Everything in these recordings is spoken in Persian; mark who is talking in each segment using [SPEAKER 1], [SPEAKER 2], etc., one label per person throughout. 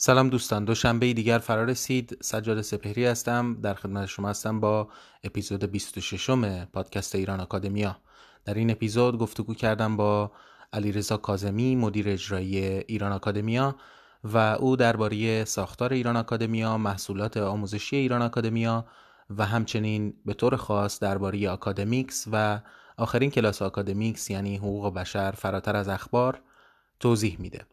[SPEAKER 1] سلام دوستان دوشنبه دیگر فرا رسید. سجاد سپهری هستم. در خدمت شما هستم با اپیزود 26 پادکست ایران آکادمیا. در این اپیزود گفتگو کردم با علیرضا کاظمی مدیر اجرایی ایران آکادمیا و او درباره ساختار ایران آکادمیا محصولات آموزشی ایران آکادمیا و همچنین به طور خاص درباره آکادمیکس و آخرین کلاس آکادمیکس یعنی حقوق بشر فراتر از اخبار توضیح میده.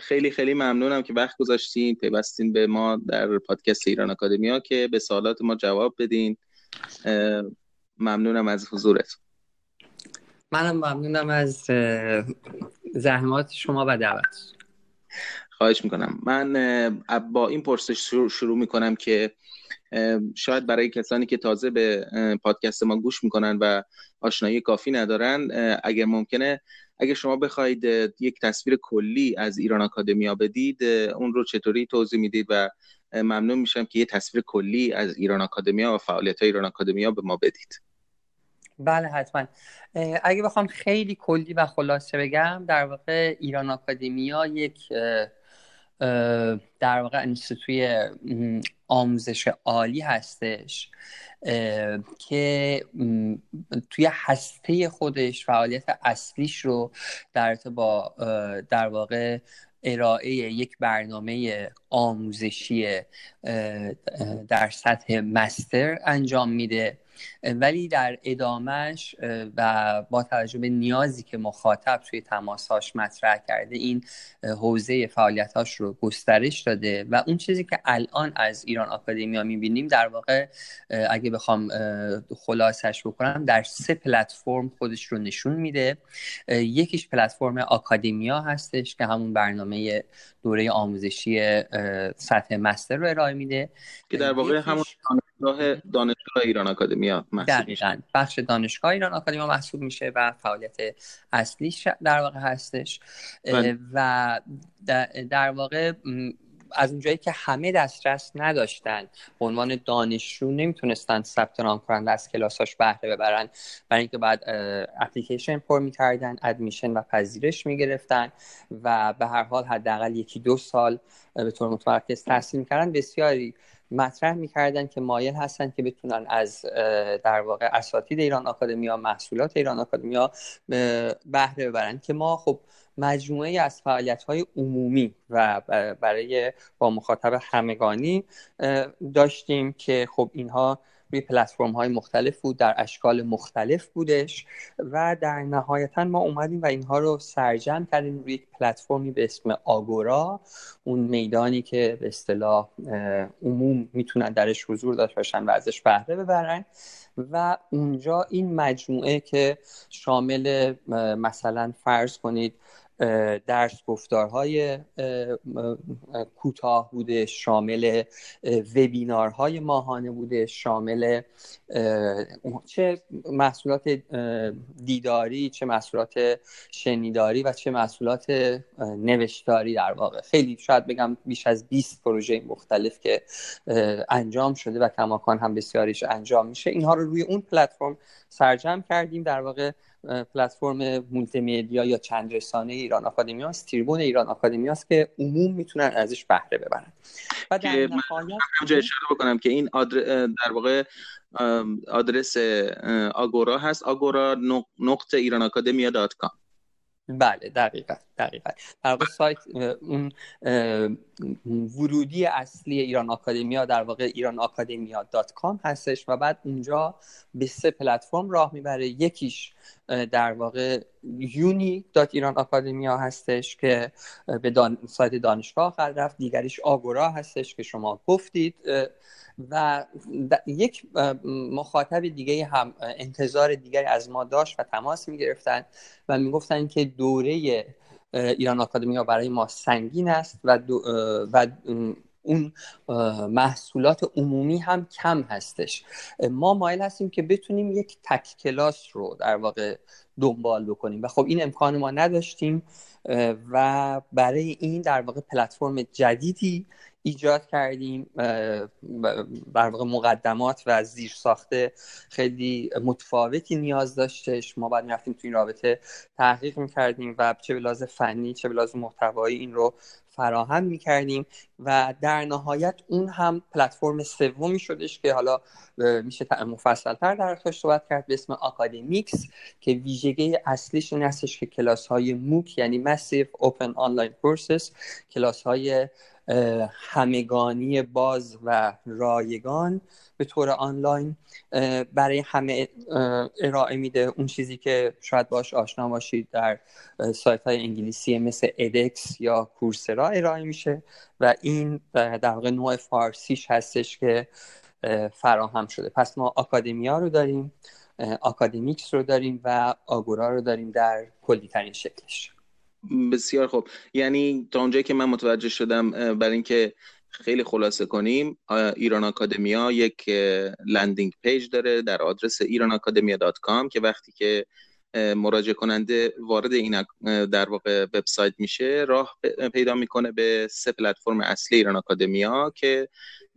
[SPEAKER 2] خیلی خیلی ممنونم که وقت گذاشتین. پیوستین به ما در پادکست ایران اکادمیا که به سوالات ما جواب بدین. ممنونم از حضورت.
[SPEAKER 3] منم ممنونم از زحمات شما و دعوت.
[SPEAKER 2] خواهش می‌کنم. من با این پرسش شروع می‌کنم که شاید برای کسانی که تازه به پادکست ما گوش می‌کنن و آشنایی کافی ندارن اگر ممکنه اگر شما بخواید یک تصویر کلی از ایران آکادمیا بدید اون رو چطوری توضیح می‌دید و ممنون میشم که یه تصویر کلی از ایران آکادمیا و فعالیت های ایران آکادمیا به ما بدید.
[SPEAKER 3] بله حتما. اگه بخوام خیلی کلی و خلاصه بگم در واقع ایران آکادمیا یک در واقع انستیتوی آموزش عالی هستش که توی هسته خودش فعالیت اصلیش رو در با در واقع ارائه یک برنامه آموزشی در سطح مستر انجام میده. ولی در ادامهش و با توجه به نیازی که مخاطب توی تماساش مطرح کرده این حوزه فعالیتاش رو گسترش داده و اون چیزی که الان از ایران آکادمیا می‌بینیم در واقع اگه بخوام خلاصش بکنم در سه پلتفرم خودش رو نشون میده. یکیش پلتفرم آکادمیا هستش که همون برنامه دوره آموزشی سطح مستر رو ارائه میده.
[SPEAKER 2] که در واقع همون دانشگاه دانشگاه ایران آکادمیا
[SPEAKER 3] محسوب بخش دانشگاه ایران آکادمیا محسوب میشه و فعالیت اصلیش در واقع هستش. بله. و در واقع از اونجایی که همه دسترس نداشتن به عنوان دانشجو نمی‌تونستن ثبت نام کنند از کلاساش بهره ببرن. برای اینکه بعد اپلیکیشن پر می‌کردن ادمیشن و پذیرش می‌گرفتن و به هر حال حداقل یکی دو سال به طور متمرکز تحصیل می‌کردن. بسیاری مطرح می‌کردن که مایل هستن که بتونن از در واقع اساتید ایران آکادمیا محصولات ایران آکادمیا بهره ببرن که ما خب مجموعه از فعالیت های عمومی و برای با مخاطب همگانی داشتیم که خب اینها روی پلتفرم های مختلف بود در اشکال مختلف بودش و در نهایتا ما اومدیم و اینها رو سرجم کردیم روی پلتفرمی به اسم آگورا. اون میدانی که به اصطلاح عموم می‌تونن درش حضور داشته باشن و ازش بهره ببرن. و اونجا این مجموعه که شامل مثلا فرض کنید درس گفتارهای کوتاه بوده شامل وبینارهای ماهانه بوده شامل چه محصولات دیداری چه محصولات شنیداری و چه محصولات نوشتاری در واقع. خیلی شاید بگم بیش از 20 پروژه مختلف که انجام شده و کماکان هم بسیاریش انجام میشه. اینها رو روی اون پلتفرم سرجم کردیم. در واقع پلتفرم مولتی میدیا یا چند رسانه ایران آکادمیاست تریبون ایران آکادمیاست که عموم می‌تونن ازش بهره ببرن.
[SPEAKER 2] و در نهایت اشاره بکنم که این در واقع آدرس آگورا هست آگورا نقطه ایران آکادمیا dot com.
[SPEAKER 3] بله دقیقا. دقیقا. در واقع سایت اون ورودی اصلی ایران آکادمیا در واقع ایران آکادمیا dot com هستش و بعد اونجا به سه پلتفرم راه می‌بره. یکیش در واقع uni dot ایران آکادمیا هستش که به دان... سایت دانشگاه خواهد رفت. دیگریش آگورا هستش که شما گفتید. و یک مخاطب دیگه هم انتظار دیگری از ما داشت و تماس می گرفتن و می گفتن که دوره ایران آکادمیا برای ما سنگین است و, و اون محصولات عمومی هم کم هستش. ما مایل هستیم که بتونیم یک تک کلاس رو در واقع دنبال بکنیم و خب این امکان ما نداشتیم و برای این در واقع پلتفرم جدیدی ایجاد کردیم در واقع مقدمات و زیر ساخته خیلی متفاوتی نیاز داشتش. ما بعد می‌رفتیم تو این رابطه تحقیق می‌کردیم و چه به فنی چه به محتوایی این رو فراهم می‌کردیم و در نهایت اون هم پلتفرم سومی شدش که حالا میشه مفصلتر در صحبت کرد به اسم آکادمیکس که ویژگی اصلیش این هستش که کلاس های موک یعنی مسیف اوپن آنلاین کورسز کلاس های همگانی باز و رایگان به طور آنلاین برای همه ارائه میده. اون چیزی که شاید باش آشنا باشید در سایت های انگلیسی مثل ادکس یا کورسرا ارائه میشه و این در واقع نوع فارسیش هستش که فراهم شده. پس ما آکادمیا رو داریم آکادمیکس رو داریم و آگورا رو داریم در کلی ترین شکلش.
[SPEAKER 2] بسیار خوب. یعنی تا اونجایی که من متوجه شدم برای اینکه خیلی خلاصه کنیم ایران آکادمیا یک landing page داره در آدرس ایران آکادمیا.com که وقتی که مراجعه کننده وارد این در واقع وبسایت میشه راه پیدا می‌کنه به سه پلتفرم اصلی ایران آکادمیا که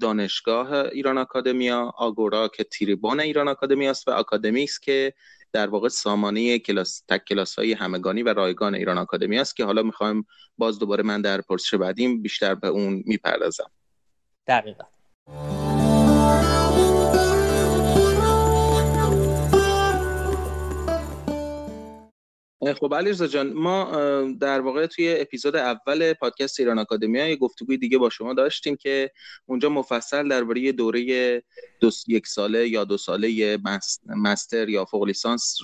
[SPEAKER 2] دانشگاه ایران آکادمیا آگورا که تریبون ایران آکادمیا است و آکادمیکس که در واقع سامانه کلاس تک کلاس های همگانی و رایگان ایران آکادمی است که حالا می‌خوایم باز دوباره من در پرسش بعدیم بیشتر به اون می‌پردازم.
[SPEAKER 3] دقیقا.
[SPEAKER 2] خب علیرضا جان ما در واقع توی اپیزود اول پادکست ایران آکادمی یه گفتگوی دیگه با شما داشتیم که اونجا مفصل درباره دوره دو یک ساله یا دو ساله master یا فوق لیسانس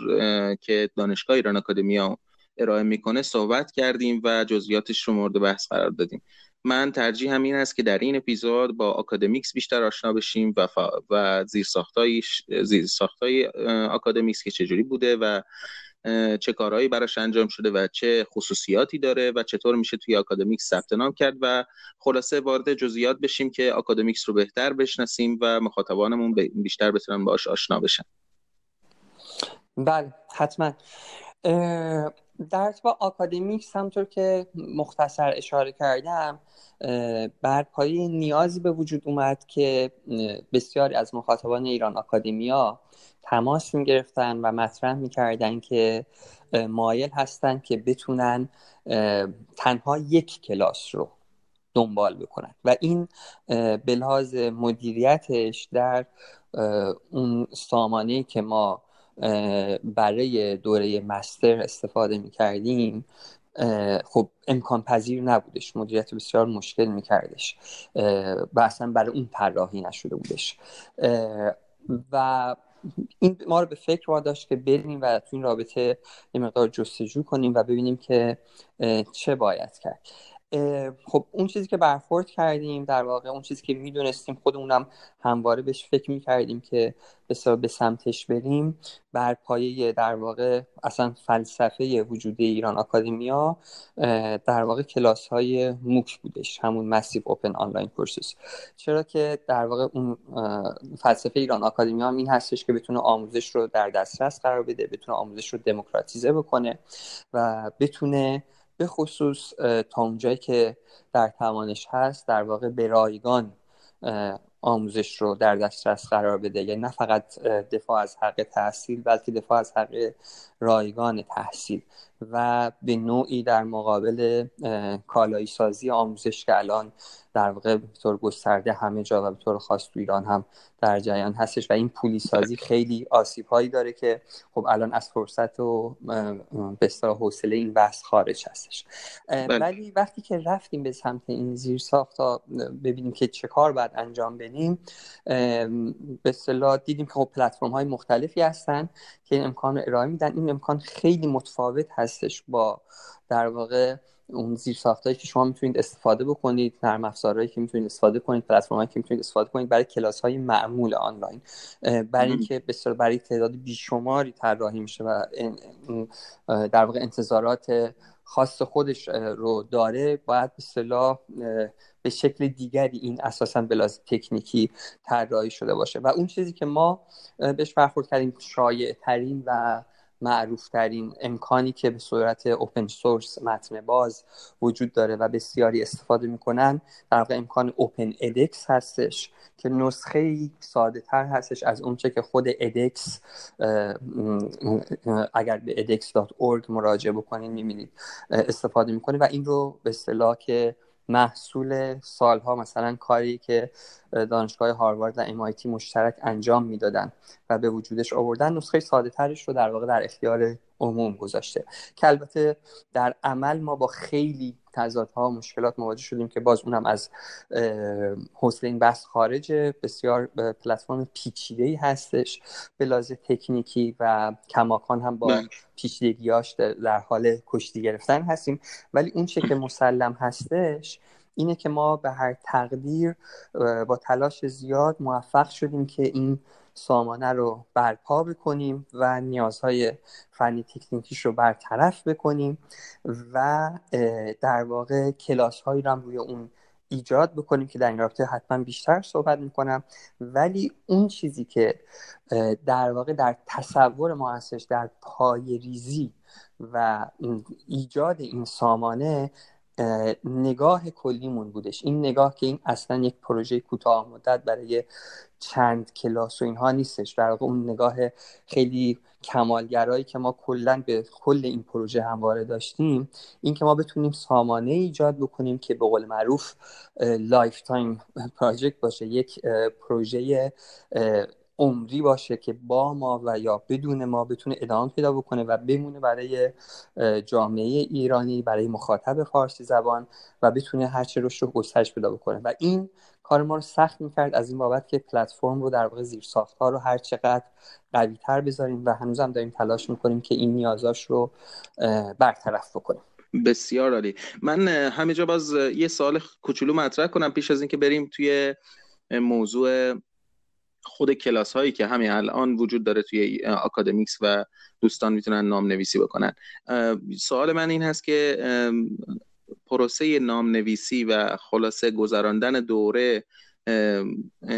[SPEAKER 2] که دانشگاه ایران آکادمیا ارائه می‌کنه صحبت کردیم و جزئیاتش رو مورد بحث قرار دادیم. من ترجیح همین است که در این اپیزود با آکادمیکس بیشتر آشنا بشیم و, و زیر ساختای زیر ساختای آکادمیکس که چجوری بوده و چه کارهایی براش انجام شده و چه خصوصیاتی داره و چطور میشه توی آکادمیکس ثبت نام کرد و خلاصه وارد جزئیات بشیم که آکادمیکس رو بهتر بشناسیم و مخاطبانمون بیشتر بتونن باش آشنا بشن.
[SPEAKER 3] بله حتما. در با آکادمیکس همطور که مختصر اشاره کردم بر پایه نیازی به وجود اومد که بسیاری از مخاطبان ایران آکادمیا تماس گرفتن و مطرح می‌کردن که مایل هستن که بتونن تنها یک کلاس رو دنبال بکنن. و این به لحاظ مدیریتش در اون سامانه که ما برای دوره مستر استفاده می کردیم خب امکان پذیر نبودش. مدیریت بسیار مشکل میکردش. و اصلا برای اون طراحی نشده بودش. و این ما رو به فکر واداشت که بریم و تو این رابطه یه مقدار جستجو کنیم و ببینیم که چه باید کرد. خب اون چیزی که برخورد کردیم در واقع اون چیزی که می‌دونستیم خودمونم همواره بهش فکر می‌کردیم که به سمتش بریم. بر پایه در واقع اصلا فلسفه وجود ایران آکادمیا در واقع کلاس های موک بودش همون مسیو اوپن آنلاین کورسز چرا که در واقع اون فلسفه ایران آکادمیا هم این هستش که بتونه آموزش رو در دسترس قرار بده بتونه آموزش رو دموکراتیزه بکنه و بتونه به خصوص تا اونجایی که در توانش هست در واقع به رایگان آموزش رو در دسترس قرار بده. یعنی نه فقط دفاع از حق تحصیل بلکه دفاع از حق رایگان تحصیل و به نوعی در مقابل کالایی سازی آموزش که الان در واقع به طور گسترده همه جا و به طور خاص تو ایران هم در جریان هستش و این پولی سازی خیلی آسیب هایی داره که خب الان از فرصت و به حوصله این بحث خارج هستش بله. ولی وقتی که رفتیم به سمت این زیر ساخت ببینیم که چه کار باید انجام بدیم به اصطلاح دیدیم که خب پلتفرم های مختلفی هستن که این امکان رو ارائه میدن این امکان خیلی متفاوت هستش با در واقع اون زیر ساختایی که شما می‌تونید استفاده بکنید نرم افزارهایی که می‌تونید استفاده کنید پلتفرمایی که می‌تونید استفاده کنید برای کلاس های معمول آنلاین. برای اینکه بسیار برای تعداد بیشماری طراحی میشه و در واقع انتظارات خاص خودش رو داره باید به صلاح به شکل دیگری این اساسا بلاز تکنیکی طراحی شده باشه. و اون چیزی که ما بهش برخورد کردیم شایع ترین و معروف ترین امکانی که به صورت اوپن سورس متن باز وجود داره و بسیاری استفاده می‌کنن در واقع امکان اوپن ادکس هستش که نسخه ساده تر هستش از اونچه که خود ادکس اگر به edx.org مراجعه بکنید می‌بینید استفاده می‌کنه و این رو به اصطلاح که محصول سالها مثلا کاری که دانشگاه هاروارد و MIT مشترک انجام می‌دادن و به وجودش آوردن نسخه ساده ترش رو در واقع در اختیار عموم گذاشته. که البته در عمل ما با خیلی تضادها مشکلات مواجه شدیم که باز اونم از حوصله این بحث خارجه بسیار پلتفرم پیچیده ای هستش به لازم تکنیکی و کماکان هم با بله. پیچیدگیاش در حال کشتی گرفتن هستیم ولی اون چه که مسلم هستش اینه که ما به هر تقدیر با تلاش زیاد موفق شدیم که این سامانه رو برپا بکنیم و نیازهای فنی تکنیکیش رو برطرف بکنیم و در واقع کلاس هایی رو هم روی اون ایجاد بکنیم که در این رابطه حتما بیشتر صحبت می‌کنم. ولی اون چیزی که در واقع در تصور ما هستش در پای ریزی و ایجاد این سامانه نگاه کلیمون بودش. این نگاه که این اصلا یک پروژه کوتاه مدت برای چند کلاس و اینها نیستش. در واقع اون نگاه خیلی کمالگرایی که ما کلا به کل این پروژه همواره داشتیم این که ما بتونیم سامانه ایجاد بکنیم که به قول معروف lifetime project باشه. یک پروژه عمری باشه که با ما و یا بدون ما بتونه ادامه پیدا بکنه و بمونه برای جامعه ایرانی برای مخاطب فارسی زبان و بتونه هر چه روش رو گسترش پیدا بکنه. و این کار ما رو سخت می‌کرد از این بابت که پلتفرم رو در واقع زیر ها رو هر چقدر قوی تر بذاریم و هنوز هم داریم تلاش می‌کنیم که این نیازاش رو برطرف بکنیم.
[SPEAKER 2] بسیار عالی. من همینجا باز یه سوال کوچولو مطرح کنم پیش از اینکه بریم توی موضوع خود کلاس هایی که همین الان وجود داره توی آکادمیکس و دوستان می‌تونن نام نویسی بکنن سوال من این هست که پروسه نام نویسی و خلاصه گذراندن دوره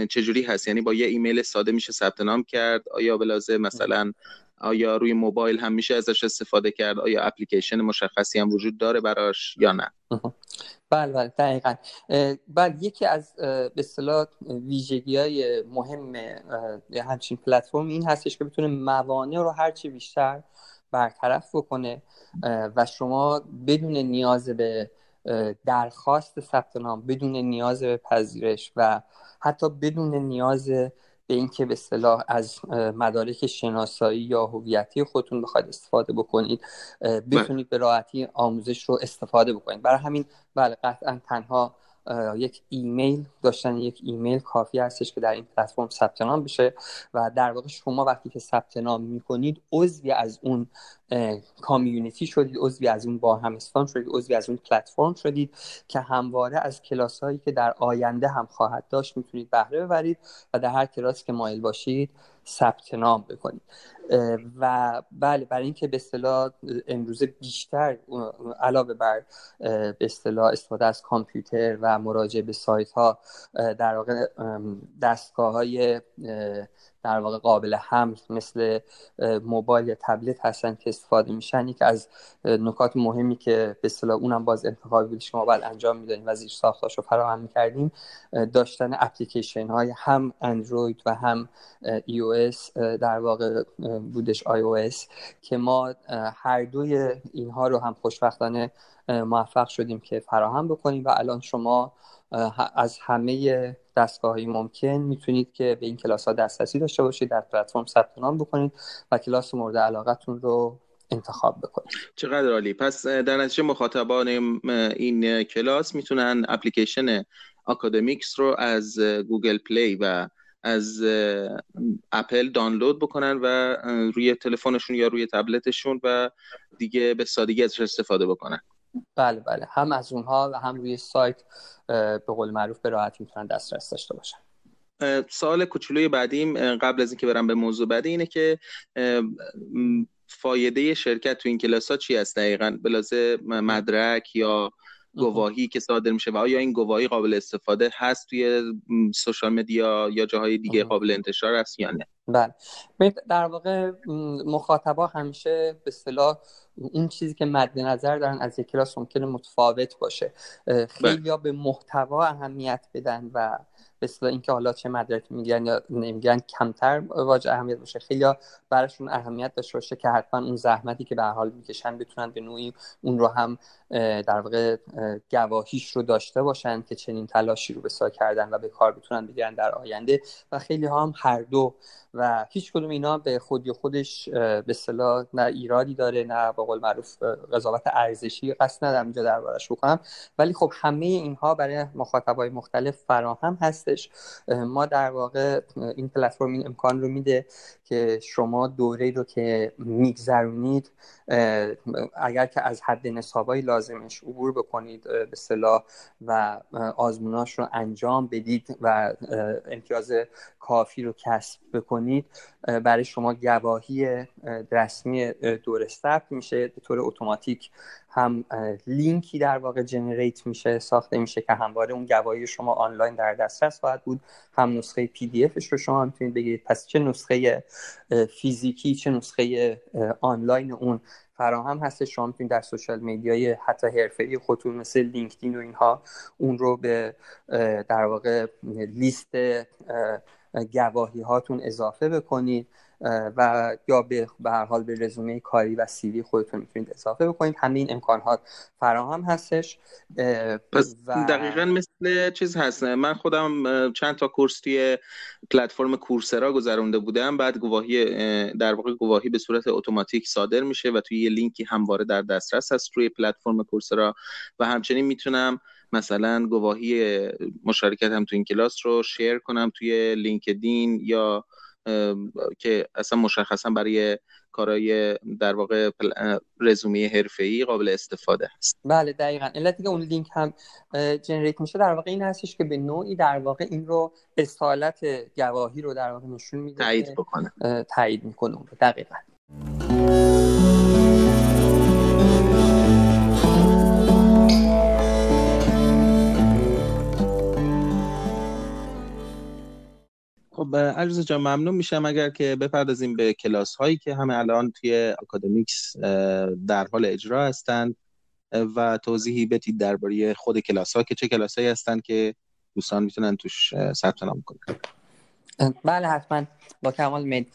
[SPEAKER 2] چجوری هست؟ یعنی با یه ایمیل ساده میشه ثبت نام کرد؟ آیا به مثلا آیا روی موبایل هم میشه ازش استفاده کرد؟ آیا اپلیکیشن مشخصی هم وجود داره براش یا نه؟
[SPEAKER 3] بله بله دقیقا. بله یکی از به اصطلاح ویژگی های مهم همچین پلتفرم این هستش که بتونه موانع رو هرچی بیشتر برطرف بکنه و شما بدون نیاز به درخواست ثبت نام بدون نیاز به پذیرش و حتی بدون نیاز به اینکه به اصطلاح از مدارک شناسایی یا هویتی خودتون بخواید استفاده بکنید بتونید به راحتی آموزش رو استفاده بکنید. برای همین بله قطعا تنها یک ایمیل داشتن یک ایمیل کافی هستش که در این پلتفرم ثبت نام بشه و در واقع شما وقتی که ثبت نام می‌کنید عضوی از اون کامیونیتی شدید عضوی از اون با همستان شدید عضوی از اون پلتفرم شدید که همواره از کلاس هایی که در آینده هم خواهد داشت می‌تونید بهره ببرید و در هر کلاسی که مایل باشید ثبت نام بکنید. و بله برای اینکه به اصطلاح امروزه بیشتر علاوه بر به اصطلاح استفاده از کامپیوتر و مراجعه به سایت ها در واقع دستگاه های در واقع قابل حمل مثل موبایل یا تبلت هستن که استفاده میشن. که از نکات مهمی که به اصطلاح اونم باز انتخابی بود شما باید انجام می‌دادیم و زیر ساختاش فراهم می‌کردیم داشتن اپلیکیشن های هم اندروید و هم ای در واقع بودش iOS که ما هر دوی اینها رو هم خوشبختانه موفق شدیم که فراهم بکنیم و الان شما از همه دستگاه ممکن می‌تونید که به این کلاس ها دسترسی داشته باشید در پلتفرم ثبت نام بکنید و کلاس مورد علاقتون رو انتخاب بکنید.
[SPEAKER 2] چقدر عالی. پس در نتیجه مخاطبان این کلاس می‌تونن اپلیکیشن آکادمیکس رو از گوگل پلی و از اپل دانلود بکنن و روی تلفنشون یا روی تبلتشون و دیگه به سادگی ازش استفاده بکنن.
[SPEAKER 3] بله بله. هم از اونها و هم روی سایت به قول معروف به راحتی می‌تونن دسترس داشته باشن.
[SPEAKER 2] سوال کوچولوی بعدیم قبل از اینکه برم به موضوع بعدی اینه که فایده شرکت تو این کلاس ها چی است دقیقا؟ به مدرک یا گواهی که صادر میشه و آیا این گواهی قابل استفاده هست توی سوشال مدیا یا جاهای دیگه قابل انتشار است یا نه؟
[SPEAKER 3] بله. در واقع مخاطبا همیشه به اصطلاح اون چیزی که مد نظر دارن از یک کلاس ممکنه متفاوت باشه. بله. خیلی به محتوا اهمیت بدن و اصطلاح اینکه حالا چه مدرک میگن یا نمیگن کمتر واجه اهمیت باشه. خیلی براشون اهمیت داشته باشه که حتما اون زحمتی که به حال می‌کشن بتونن به نوعی اون رو هم در واقع گواهیش رو داشته باشن که چنین تلاشی رو به کردن و به کار بتونن بگیرن در آینده. و خیلی هم هر دو و هیچ کدوم اینا به خودی خودش به اصطلاح نه ایرادی داره نه به قول معروف قضاوت ارزشی قصد ندارم اینجا دربارش بکنم. ولی خب همه اینها برای مخاطبای مختلف فراهم هستش. ما در واقع این پلتفرم این امکان رو میده که شما دوره رو که میگذرونید اگر که از حد نصابای لازمش عبور بکنید به صلاح و آزموناش رو انجام بدید و امتیاز کافی رو کسب بکنید. برای شما گواهی رسمی دوره ثبت میشه به طور اتوماتیک. هم لینکی در واقع جنریت میشه ساخته میشه که همواره اون گواهی شما آنلاین در دسترس خواهد بود. هم نسخه PDF ش رو شما می‌تونید بگیرید. پس چه نسخه فیزیکی چه نسخه آنلاین اون فراهم هست شما می‌تونید در social media ی حتی حرفه‌ای خودتون مثل لینکدین و اینها اون رو به در واقع لیست گواهی هاتون اضافه بکنید و یا به هر حال به رزومه کاری و CV خودتون می‌تونید اضافه بکنید. همه این امکانات فراهم هستش
[SPEAKER 2] پس و... دقیقا مثل چیز هست. من خودم چند تا کورس توی پلتفرم کورسرا گذرونده بودم. بعد گواهی در واقع گواهی به صورت اتوماتیک صادر میشه و توی یه لینکی همواره در دسترس هست روی پلتفرم کورسرا. و همچنین می‌تونم مثلا گواهی مشارکت هم تو این کلاس رو شیر کنم توی لینکدین یا که اصلا مشخصا برای کارهای در واقع رزومه حرفه‌ای قابل استفاده هست.
[SPEAKER 3] بله دقیقا. علتی که اون لینک هم generate میشه در واقع این هستش که به نوعی در واقع این رو اصالت گواهی رو در واقع نشون میده
[SPEAKER 2] تایید بکنه.
[SPEAKER 3] تایید می‌کنه دقیقا.
[SPEAKER 2] علیرضا جان ممنون میشم اگر که بپردازیم به کلاس هایی که همه الان توی اکادمیکس در حال اجرا هستند و توضیحی بدید درباره خود کلاس ها که چه کلاس هایی هستند که دوستان می‌تونن توش ثبت نام کنن.
[SPEAKER 3] بله حتما. با کمال میل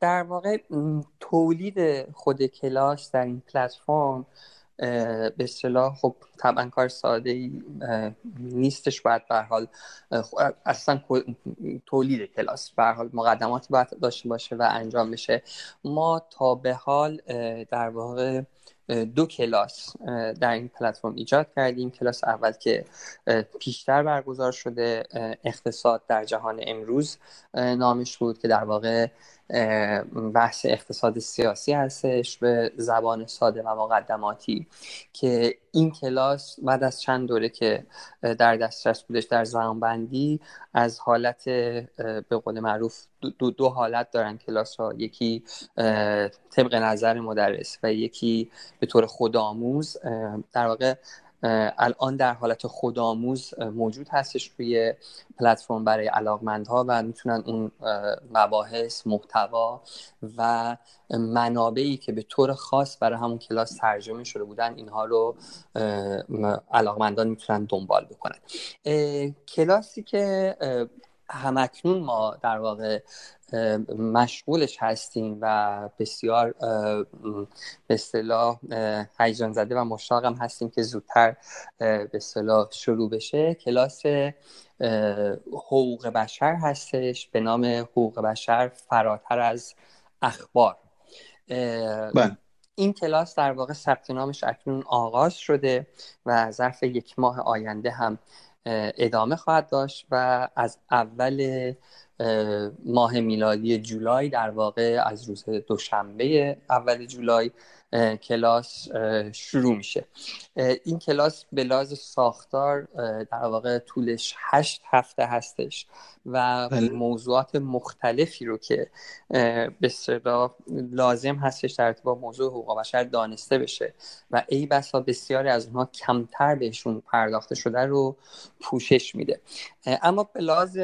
[SPEAKER 3] در واقع تولید خود کلاس در این پلتفرم به اصطلاح خب طبعا کار ساده ای نیستش باید به حال اصلا تولید کلاس به حال مقدماتی باید داشته باشه و انجام بشه. ما تا به حال در واقع دو کلاس در این پلتفرم ایجاد کردیم. کلاس اول که پیشتر برگزار شده اقتصاد در جهان امروز. نامش بود که در واقع بحث اقتصاد سیاسی هستش. به زبان ساده و مقدماتی که این کلاس بعد از چند دوره که در دسترس بودش در زمانبندی از حالت به قول معروف دو, دو حالت دارن کلاس ها یکی طبق نظر مدرس و یکی به طور خودآموز. در واقع الان در حالت خودآموز موجود هستش روی پلتفرم برای علاقمندها و می‌تونن اون مباحث محتوا و منابعی که به طور خاص برای همون کلاس ترجمه شده بودن اینها رو علاقمندان می‌تونن دنبال بکنن. کلاسی که همکنون ما در واقع مشغولش هستیم و بسیار به اصطلاح هیجان زده و مشتاقم هستیم که زودتر به اصطلاح شروع بشه کلاس حقوق بشر هستش به نام حقوق بشر فراتر از اخبار بله. این کلاس در واقع ثبت نامش اکنون آغاز شده و ظرف یک ماه آینده هم ادامه خواهد داشت و از اول ماه میلادی جولای در واقع از روز دوشنبه اول جولای کلاس شروع میشه این کلاس به لحاظ ساختار در واقع طولش هشت هفته هستش و بله. موضوعات مختلفی رو که به لازم هستش در ارتباط موضوع حقوق بشر دانسته بشه و ای بسا بسیاری از اونها کمتر بهشون پرداخته شده رو پوشش میده اما به لحاظ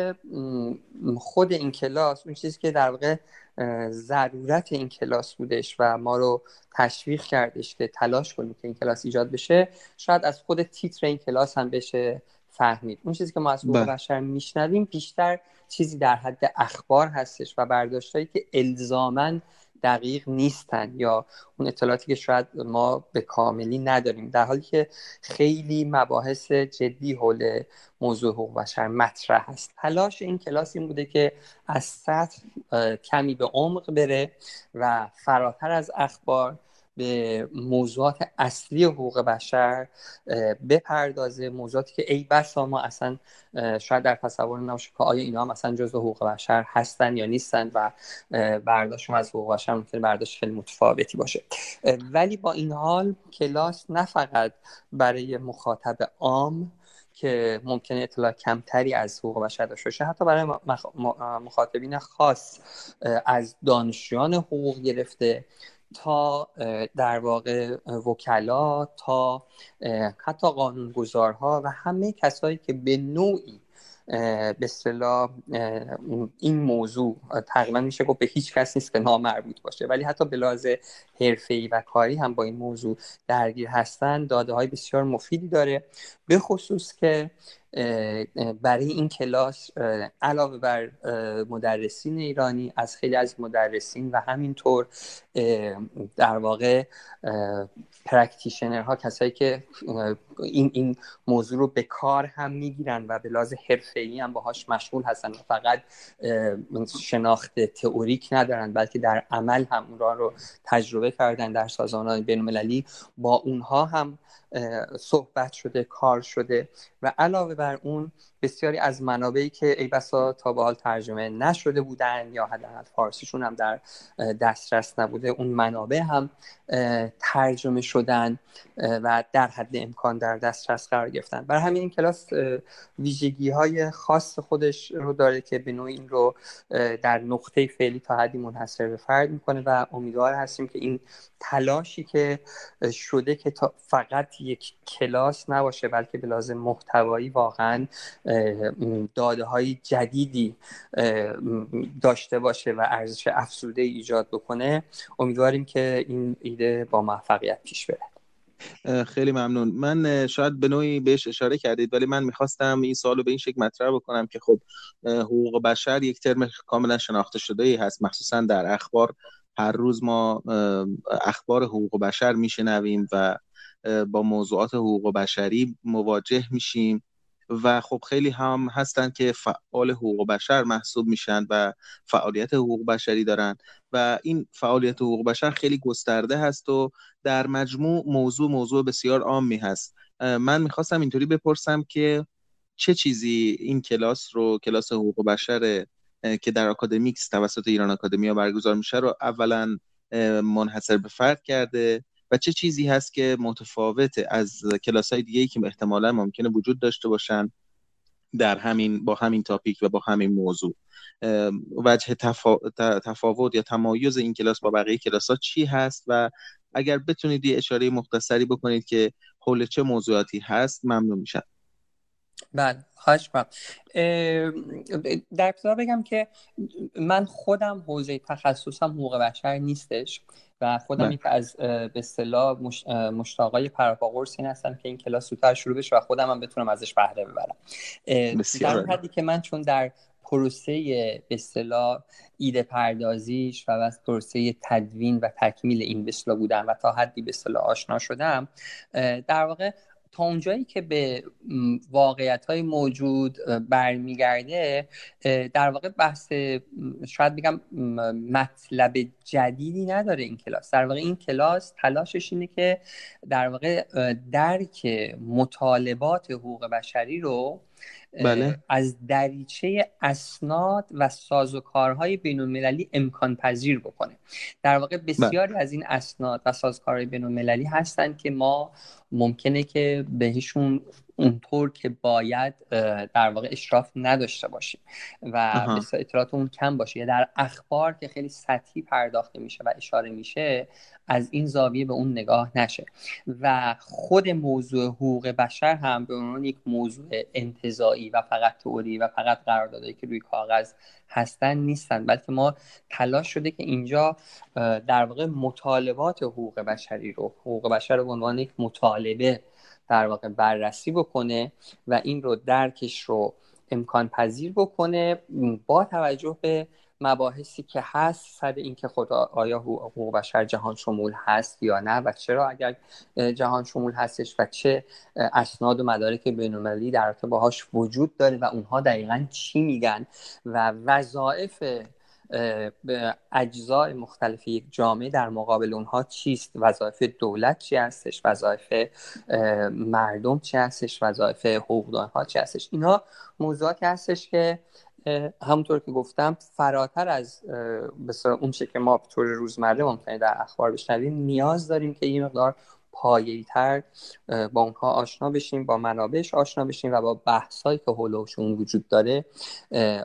[SPEAKER 3] خود این کلاس اون چیزی که در واقع ضرورت این کلاس بودش و ما رو تشویق کردش که تلاش کنیم که این کلاس ایجاد بشه شاید از خود تیتر این کلاس هم بشه فهمید اون چیزی که ما از حقوق بله. بشر میشنویم بیشتر چیزی در حد اخبار هستش و برداشتهایی که الزامن دقیق نیستن یا اون اطلاعاتی که شاید ما به کاملی نداریم. در حالی که خیلی مباحث جدی حول موضوع حقوق بشر مطرح هست. تلاش این کلاس این بوده که از سطح کمی به عمق بره و فراتر از اخبار به موضوعات اصلی حقوق بشر بپردازه. موضوعاتی که ای بسا ما اصلا شاید در تصور نباشه که آیا اینا هم اصلا جزء حقوق بشر هستن یا نیستن و برداشت از حقوق بشر ممکنه برداشت خیلی متفاوتی باشه. ولی با این حال کلاس نه فقط برای مخاطب عام که ممکنه اطلاع کمتری از حقوق بشر داشته باشه حتی برای مخاطبین خاص از دانشجویان حقوق گرفته تا در واقع وکلا تا حتی قانونگذارها و همه کسایی که به نوعی به اصطلاح این موضوع تقریبا میشه گفت به هیچ کس نیست که نامربوط باشه. ولی حتی به لحاظ حرفه‌ای و کاری هم با این موضوع درگیر هستن داده های بسیار مفیدی داره. به خصوص که برای این کلاس علاوه بر مدرسین ایرانی از خیلی از مدرسین و همینطور در واقع practitioner ها کسایی که این این موضوع رو به کار هم می‌گیرن و به لحاظ حرفه‌ای هم باهاش مشغول هستن و فقط شناخت تئوریک ندارن بلکه در عمل هم اون رو تجربه کردن در سازمان بین المللی با اونها هم صحبت شده کار شده و علاوه بر اون بسیاری از منابعی که ای بسا تا به حال ترجمه نشده بودن یا حداقل فارسیشون هم در دسترس نبوده اون منابع هم ترجمه شدن و در حد امکان در دسترس قرار گرفتن. برای همین این کلاس ویژگی های خاص خودش رو داره که به نوعی این رو در نقطه فعلی تا حدی منحصر به فرد می‌کنه و امیدوار هستیم که این تلاشی که شده که تا فقط یک کلاس نباشه بلکه به لازم محتوایی واقعا داده های جدیدی داشته باشه و ارزش افزوده ایجاد بکنه امیدواریم که این ایده با موفقیت پیش بره.
[SPEAKER 2] خیلی ممنون. من شاید به نوعی بهش اشاره کردید ولی من می‌خواستم این سوال رو به این شکل مطرح بکنم که خب حقوق بشر یک ترم کاملا شناخته شده ای هست. مخصوصا در اخبار. هر روز ما اخبار حقوق بشر میشنویم و با موضوعات حقوق بشری مواجه میشیم. و خب خیلی هم هستن که فعال حقوق بشر محسوب میشن و فعالیت حقوق بشری دارن و این فعالیت حقوق بشر خیلی گسترده هست و در مجموع موضوع موضوع بسیار عامی هست. من می‌خواستم اینطوری بپرسم که چه چیزی این کلاس رو کلاس حقوق بشر که در اکادمیکس توسط ایران اکادمیا برگزار میشه رو اولا منحصر به فرد کرده و چه چیزی هست که متفاوت از کلاس های دیگه ای که احتمالا ممکنه وجود داشته باشن در همین با همین تاپیک و با همین موضوع؟ وجه تفاوت یا تمایز این کلاس با بقیه کلاس ها چی هست؟ و اگر بتونید یه اشاره مختصری بکنید که حول چه موضوعاتی هست ممنون میشم.
[SPEAKER 3] بله خواهش در ابتدا بگم که من خودم حوزه تخصصم حقوق بشر نیستش و خودم بله. یک از به اصطلاح مش... مشتاقای پراپاگورس این هستم که این کلاس زودتر شروع بشه و خودم هم بتونم ازش بهره ببرم. در حدی که من چون در پروسه به اصطلاح ایده پردازیش و از پروسه تدوین و تکمیل این به بودن و تا حدی به اصطلاح آشنا شدم در واقع تا اونجایی که به واقعیت های موجود برمیگرده در واقع بحث شاید بگم مطلب جدیدی نداره این کلاس. در واقع این کلاس تلاشش اینه که در واقع درک مطالبات حقوق بشری رو بله. از دریچه اسناد و سازوکارهای بین المللی امکان پذیر بکنه در واقع بسیاری بله. از این اسناد و سازوکارهای بین المللی هستند که ما ممکنه که بهشون اونطور که باید در واقع اشراف نداشته باشیم و اطلاعات اون کم باشه. یا در اخبار که خیلی سطحی پرداخته میشه و اشاره میشه از این زاویه به اون نگاه نشه. و خود موضوع حقوق بشر هم به عنوان یک موضوع انتظایی و فقط تئوری و فقط قراردادهایی که روی کاغذ هستن نیستن. بلکه ما تلاش شده که اینجا در واقع مطالبات حقوق بشری رو حقوق بشر رو به عنوان یک مطالبه در واقع بررسی بکنه و این رو درکش رو امکان پذیر بکنه با توجه به مباحثی که هست سر اینکه خدا آیا حقوق بشر جهان شمول هست یا نه و چرا اگر جهان شمول هستش و چه اسناد و مدارک بینالمللی در رابطه باهاش وجود داره و اونها دقیقا چی میگن و وظایف اجزای مختلف یک جامعه در مقابل اونها چیست؟ وظایف دولت چی هستش؟ وظایف مردم چی هستش؟ وظایف حقوقدانها چی هستش؟ اینها موضوعاتی هستش که همونطور که گفتم فراتر از بسیار اون که ما به طور روزمره ممکنه در اخبار بشنویم نیاز داریم که این مقدار پایه‌ای تر با اونها آشنا بشیم با منابعش آشنا بشیم و با بحثایی که حولوشون وجود داره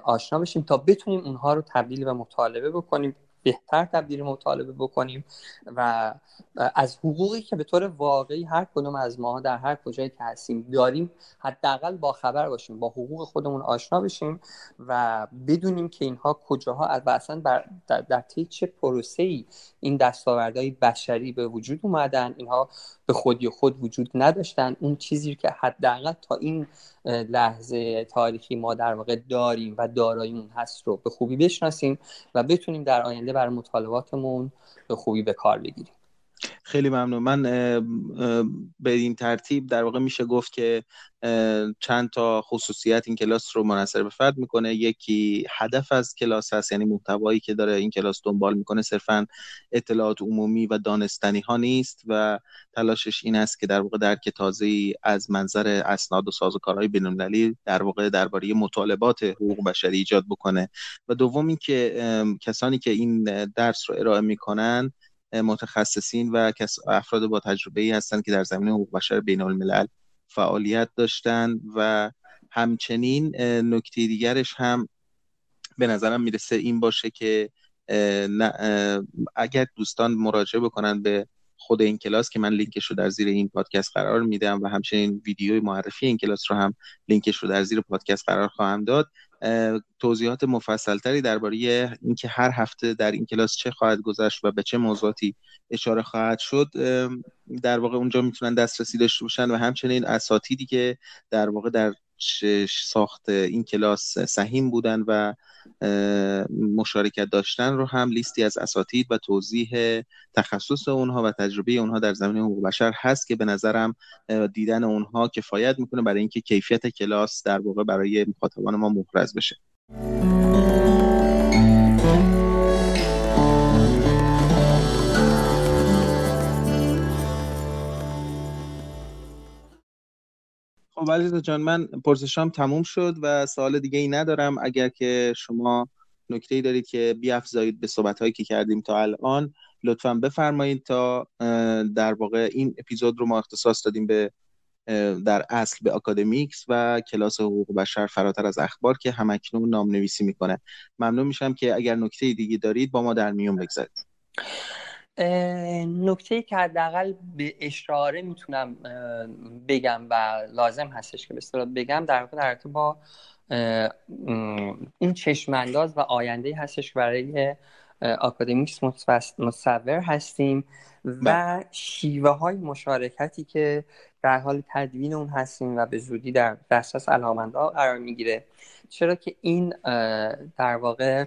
[SPEAKER 3] آشنا بشیم تا بتونیم اونها رو تبدیل و مطالبه بکنیم. بهتر تبدیل مطالبه بکنیم و از حقوقی که به طور واقعی هر کدوم از ما در هر کجایی که هستیم داریم حداقل با خبر باشیم با حقوق خودمون آشنا بشیم و بدونیم که اینها کجاها و اصلا در, در طی چه پروسه ای این دستاوردهای بشری به وجود اومدن. اینها به خودی خود وجود نداشتن. اون چیزی که حداقل تا این لحظه تاریخی ما در واقع داریم و داراییمون هست رو به خوبی بشناسیم و بتونیم در آینده برای مطالباتمون به خوبی به کار بگیریم.
[SPEAKER 2] خیلی ممنون. من به این ترتیب در واقع میشه گفت که چند تا خصوصیت این کلاس رو منصر به فرد می‌کنه. یکی هدف از کلاس هست یعنی محتوایی که داره این کلاس دنبال می‌کنه صرفا اطلاعات عمومی و دانستنی ها نیست و تلاشش این است که در واقع درک تازه از منظر اسناد و سازوکارهای بین‌المللی در واقع درباره مطالبات حقوق بشری ایجاد بکنه. و دوم اینکه کسانی که این درس رو ارائه می‌کنن متخصصین و افراد با تجربه ای هستند که در زمینه حقوق بشر بین الملل فعالیت داشتن و همچنین نکته دیگرش هم به نظرم می‌رسه این باشه که اگر دوستان مراجعه بکنن به خود این کلاس که من لینکش رو در زیر این پادکست قرار میدم و همچنین ویدیوی معرفی این کلاس رو هم لینکش رو در زیر پادکست قرار خواهم داد توضیحات مفصلتری درباره اینکه هر هفته در این کلاس چه خواهد گذشت و به چه موضوعاتی اشاره خواهد شد در واقع اونجا می‌تونن دسترسی داشته باشن و همچنین اساتیدی که در واقع در ساخت این کلاس سهیم بودن و مشارکت داشتن رو هم لیستی از اساتید و توضیح تخصص اونها و تجربه اونها در زمینه حقوق بشر هست که به نظرم دیدن اونها کفایت می‌کنه برای اینکه کیفیت کلاس در واقع برای مخاطبان ما محرز بشه. خب علیرضا جان من پرسشام تموم شد و سوال دیگه ای ندارم. اگر که شما نکته ای دارید که بیافزایید به صحبت هایی که کردیم تا الان لطفا بفرمایید تا در واقع این اپیزود رو ما اختصاص دادیم به در اصل به اکادمیکس و کلاس حقوق بشر فراتر از اخبار که همکنون نام نویسی می‌کنه. ممنون میشم که اگر نکته دیگه دارید با ما در میون بگذارید.
[SPEAKER 3] نکته که حداقل به اشاره می‌تونم بگم و لازم هستش که به بگم در واقع در با اون چشمانداز و آینده هستش که برای آکادمیکس مصور هستیم و بله. شیوه های مشارکتی که در حال تدوین اون هستیم و به زودی در دسترس علاقمندها قرار می‌گیره چرا که این در واقع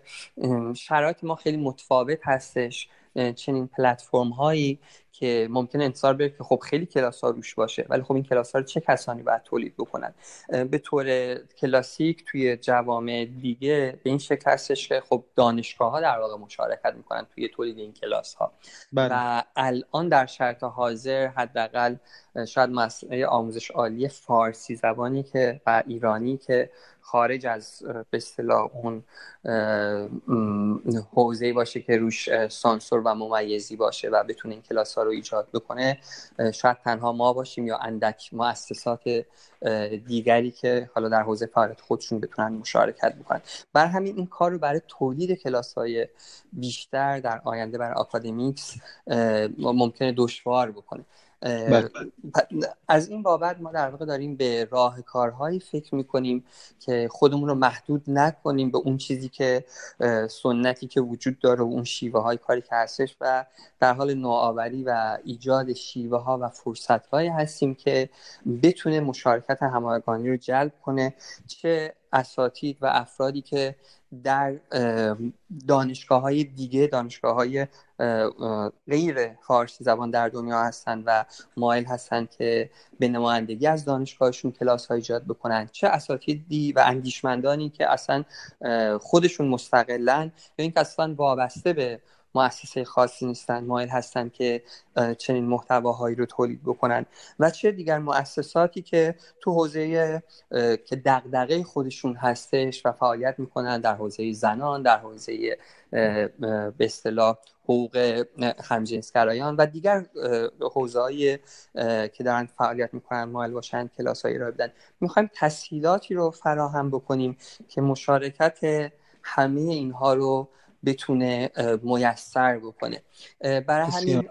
[SPEAKER 3] شرایط ما خیلی متفاوت هستش چنین پلتفرم هایی که ممکن انتظار بره که خب خیلی کلاس ها روش باشه ولی خب این کلاس ها رو چه کسانی باید تولید بکنن به طور کلاسیک توی جوامع دیگه به این شکل هستش که خب دانشگاه ها در واقع مشارکت می‌کنن توی تولید این کلاس ها بله. و الان در شرط حاضر حداقل شاید مسئله آموزش عالی فارسی زبانی که و ایرانی که خارج از به اصطلاح اون حوزه باشه که روش سانسور و ممیزی باشه و بتونه این کلاس ها رو ایجاد بکنه شاید تنها ما باشیم یا اندک مؤسسات دیگری که حالا در حوزه فعالیت خودشون بتونن مشارکت بکنن بر همین این کار رو برای تولید کلاس های بیشتر در آینده برای آکادمیکس ممکنه دشوار بکنه. از این بابت ما در واقع داریم به راه کارهایی فکر می‌کنیم که خودمون رو محدود نکنیم به اون چیزی که سنتی که وجود داره و اون شیوه های کاری که هستش و در حال نوآوری و ایجاد شیوه ها و فرصت هایی هستیم که بتونه مشارکت هماهنگانی رو جلب کنه چه اساتید و افرادی که در دانشگاه های دیگه دانشگاه های غیر فارسی زبان در دنیا هستن و مایل هستن که به نمایندگی از دانشگاهشون کلاس های ایجاد بکنن. چه اساتیدی و اندیشمندانی که اصلا خودشون مستقلن یا اینکه اصلا وابسته به مؤسسه خاصی نیستن مایل هستن که چنین محتواهایی رو تولید بکنن و چه دیگر مؤسساتی که تو حوزه که دغدغه خودشون هستش و فعالیت می‌کنن در حوزه زنان در حوزه به اصطلاح حقوق همجنسگرایان و دیگر حوزه‌ای که دارن فعالیت می‌کنن مایل باشن کلاس هایی را بدن. می‌خوایم تسهیلاتی رو فراهم بکنیم که مشارکت همه اینها رو بتونه میسر بکنه. برای همین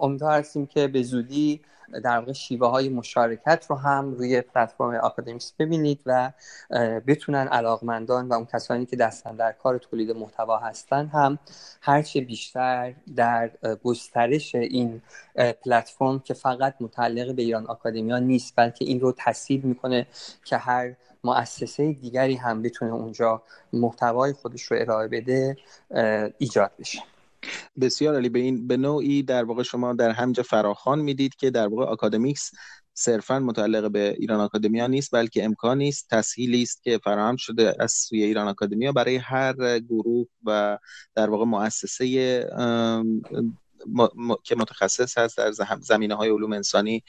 [SPEAKER 3] امیدوار هستیم که به زودی در واقع شیوه های مشارکت رو هم روی پلتفرم آکادمیکس ببینید و بتونن علاقمندان و اون کسانی که دستن در کار تولید محتوا هستن هم هرچه بیشتر در گسترش این پلتفرم که فقط متعلق به ایران آکادمیا نیست بلکه این رو تسهیل می‌کنه که هر مؤسسه دیگری هم بتونه اونجا محتوای خودش رو ارائه بده ایجاد بشه.
[SPEAKER 2] بسیار علی به این به نوعی در واقع شما در همجا فراخان می‌دید که در واقع آکادمیکس صرفا متعلق به ایران آکادمیا نیست بلکه امکانی است تسهیلی است که فراهم شده از سوی ایران آکادمیا برای هر گروه و در واقع مؤسسه که متخصص هست در زمینه های علوم انسانی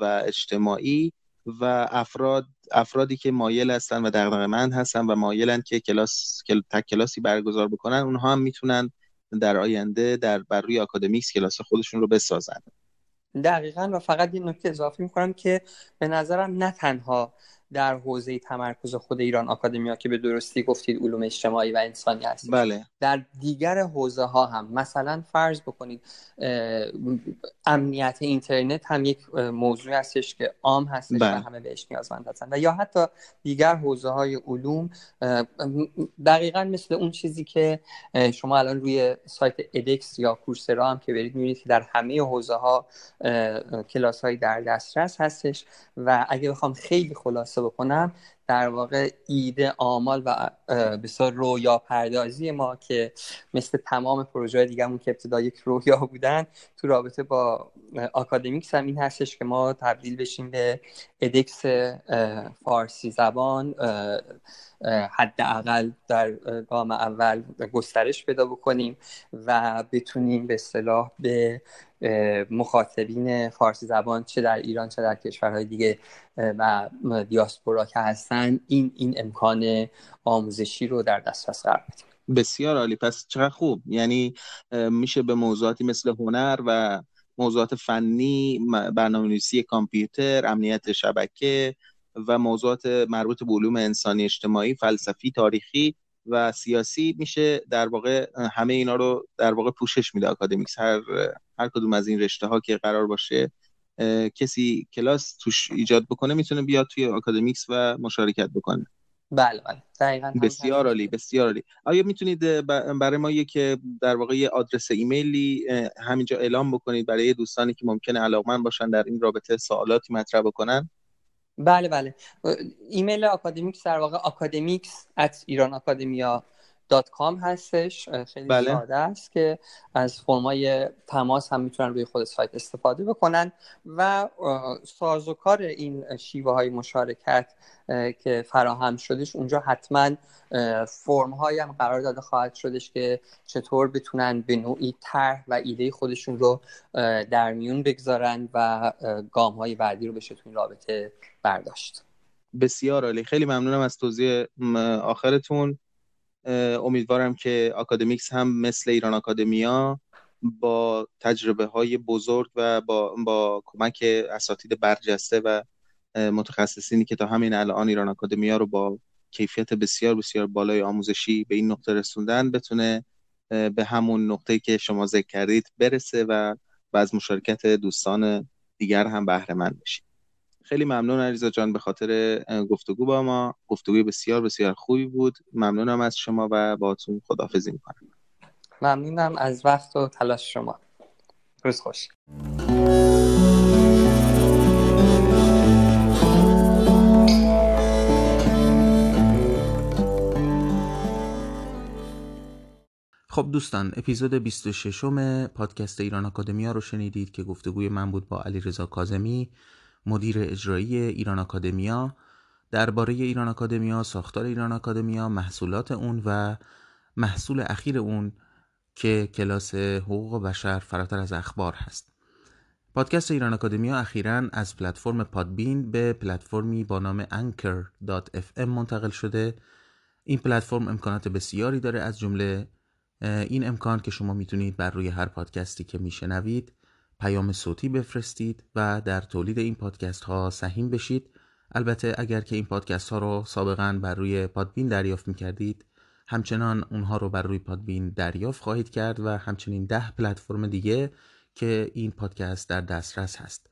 [SPEAKER 2] و اجتماعی. و افراد افرادی که مایل هستن و دغدغه‌مند هستن و مایلن که کلاس تک کلاسی برگزار بکنن اونها هم می‌تونن در آینده در بر روی آکادمیکس کلاس خودشون رو بسازن.
[SPEAKER 3] دقیقا و فقط این نکته اضافه می‌کنم که به نظرم نه تنها در حوزه تمرکز خود ایران آکادمیا که به درستی گفتید علوم اجتماعی و انسانی هست
[SPEAKER 2] بله.
[SPEAKER 3] در دیگر حوزه ها هم مثلا فرض بکنید امنیت اینترنت هم یک موضوع هستش که عام هستش بله. و همه بهش نیازمند هستن و یا حتی دیگر حوزه های علوم دقیقا مثل اون چیزی که شما الان روی سایت ادکس یا کورسرا هم که برید می‌بینید که در همه حوزه ها کلاس های در دسترس هستش و اگه بخوام خیلی خلاصه بکنم در واقع ایده آمال و بسیار رویا پردازی ما که مثل تمام پروژه دیگهمون که ابتدا یک رویا بودن تو رابطه با آکادمیکس هم این هستش که ما تبدیل بشیم به ادکس فارسی زبان حداقل در گام اول گسترش پیدا بکنیم و بتونیم به اصطلاح به مخاطبین فارسی زبان چه در ایران چه در کشورهای دیگه و دیاسپورا که هستن این این امکان آموزشی رو در دسترس قرار بدیم.
[SPEAKER 2] بسیار عالی. پس چقدر خوب. یعنی میشه به موضوعاتی مثل هنر و موضوعات فنی برنامه نویسی کامپیوتر امنیت شبکه و موضوعات مربوط به علوم انسانی اجتماعی فلسفی تاریخی و سیاسی میشه در واقع همه اینا رو در واقع پوشش میده اکادمیکس هر هر کدوم از این رشته ها که قرار باشه کسی کلاس توش ایجاد بکنه می‌تونه بیاد توی اکادمیکس و مشارکت بکنه.
[SPEAKER 3] بله بله. دقیقا
[SPEAKER 2] بسیار عالی بسیار عالی. آیا می‌تونید برای ما که در واقع یه آدرس ایمیلی همینجا اعلام بکنید برای دوستانی که ممکنه علاقمند باشن در این رابطه سوالاتی مطرح بکنن؟
[SPEAKER 3] بله بله. ایمیل اکادمیکس در واقع اکادمیکس at ایران اکادمیا dot com هستش. خیلی بله. ساده است که از فرمای تماس هم می‌تونن روی خود سایت استفاده بکنن و سازوکار این شیوه های مشارکت که فراهم شدش اونجا حتما فرم های هم قرار داده خواهد شدش که چطور بتونن به نوعی طرح و ایده خودشون رو در میون بگذارن و گام های بعدی رو بشه تو این رابطه برداشت.
[SPEAKER 2] بسیار عالی. خیلی ممنونم از توضیح آخرتون. امیدوارم که آکادمیکس هم مثل ایران آکادمیا با تجربه های بزرگ و با, با کمک اساتید برجسته و متخصصینی که تا همین الان ایران آکادمیا رو با کیفیت بسیار بسیار بالای آموزشی به این نقطه رسوندن بتونه به همون نقطه که شما ذکر کردید برسه و, و از مشارکت دوستان دیگر هم بهره مند بشید. خیلی ممنون علیزا جان به خاطر گفتگو با ما. گفتگوی بسیار بسیار خوبی بود. ممنونم از شما و باهاتون خداحافظی می‌کنم.
[SPEAKER 3] ممنونم از وقت و تلاش شما. روز خوش.
[SPEAKER 1] خب دوستان اپیزود 26 م پادکست ایران آکادمیا رو شنیدید که گفتگوی من بود با علی رضا کازمی مدیر اجرایی ایران آکادمیا درباره ایران آکادمیا، ساختار ایران آکادمیا، محصولات اون و محصول اخیر اون که کلاس حقوق بشر فراتر از اخبار هست. پادکست ایران آکادمیا اخیرا از پلتفرم پادبین به پلتفرمی با نام anchor.fm منتقل شده. این پلتفرم امکانات بسیاری داره از جمله این امکان که شما می‌تونید بر روی هر پادکستی که میشنوید پیام صوتی بفرستید و در تولید این پادکست ها سهیم بشید. البته اگر که این پادکست ها رو سابقا بر روی پادبین دریافت می کردید همچنان اونها رو بر روی پادبین دریافت خواهید کرد و همچنین ده پلتفرم دیگه که این پادکست در دسترس هست.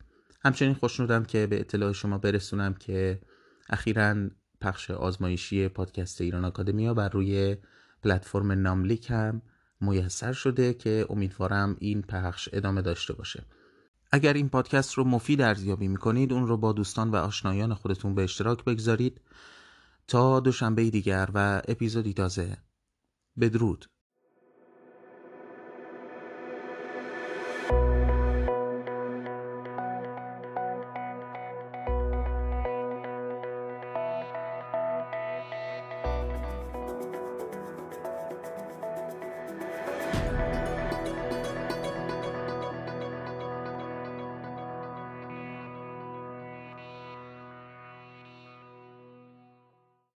[SPEAKER 1] همچنین خوشنودم که به اطلاع شما برسونم که اخیرا پخش آزمایشی پادکست ایران آکادمیا بر روی پلتفرم ناملیک هم میسر شده که امیدوارم این پخش ادامه داشته باشه. اگر این پادکست رو مفید ارزیابی می‌کنید اون رو با دوستان و آشنایان خودتون به اشتراک بگذارید تا دوشنبه دیگر و اپیزودی تازه. بدرود.